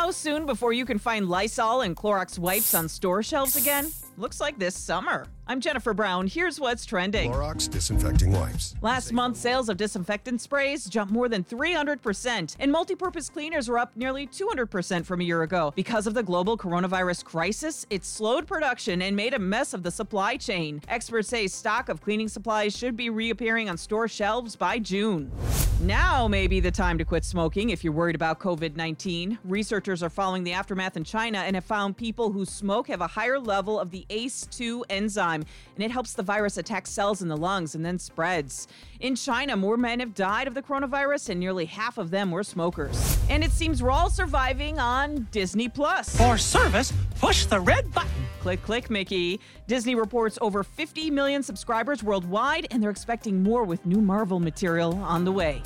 How soon before you can find Lysol and Clorox wipes on store shelves again? Looks like this summer. I'm Jennifer Brown. Here's what's trending. Clorox disinfecting wipes. Last month, sales of disinfectant sprays jumped more than 300%, and multi-purpose cleaners were up nearly 200% from a year ago. Because of the global coronavirus crisis, it slowed production and made a mess of the supply chain. Experts say stock of cleaning supplies should be reappearing on store shelves by June. Now may be the time to quit smoking if you're worried about COVID 19. Researchers are following the aftermath in China and have found people who smoke have a higher level of the ACE2 enzyme, and it helps the virus attack cells in the lungs and then spreads. In China, more men have died of the coronavirus, and nearly half of them were smokers. And it seems we're all surviving on Disney Plus. For service, push the red button. Click, click, Mickey. Disney reports over 50 million subscribers worldwide, and they're expecting more with new Marvel material on the way.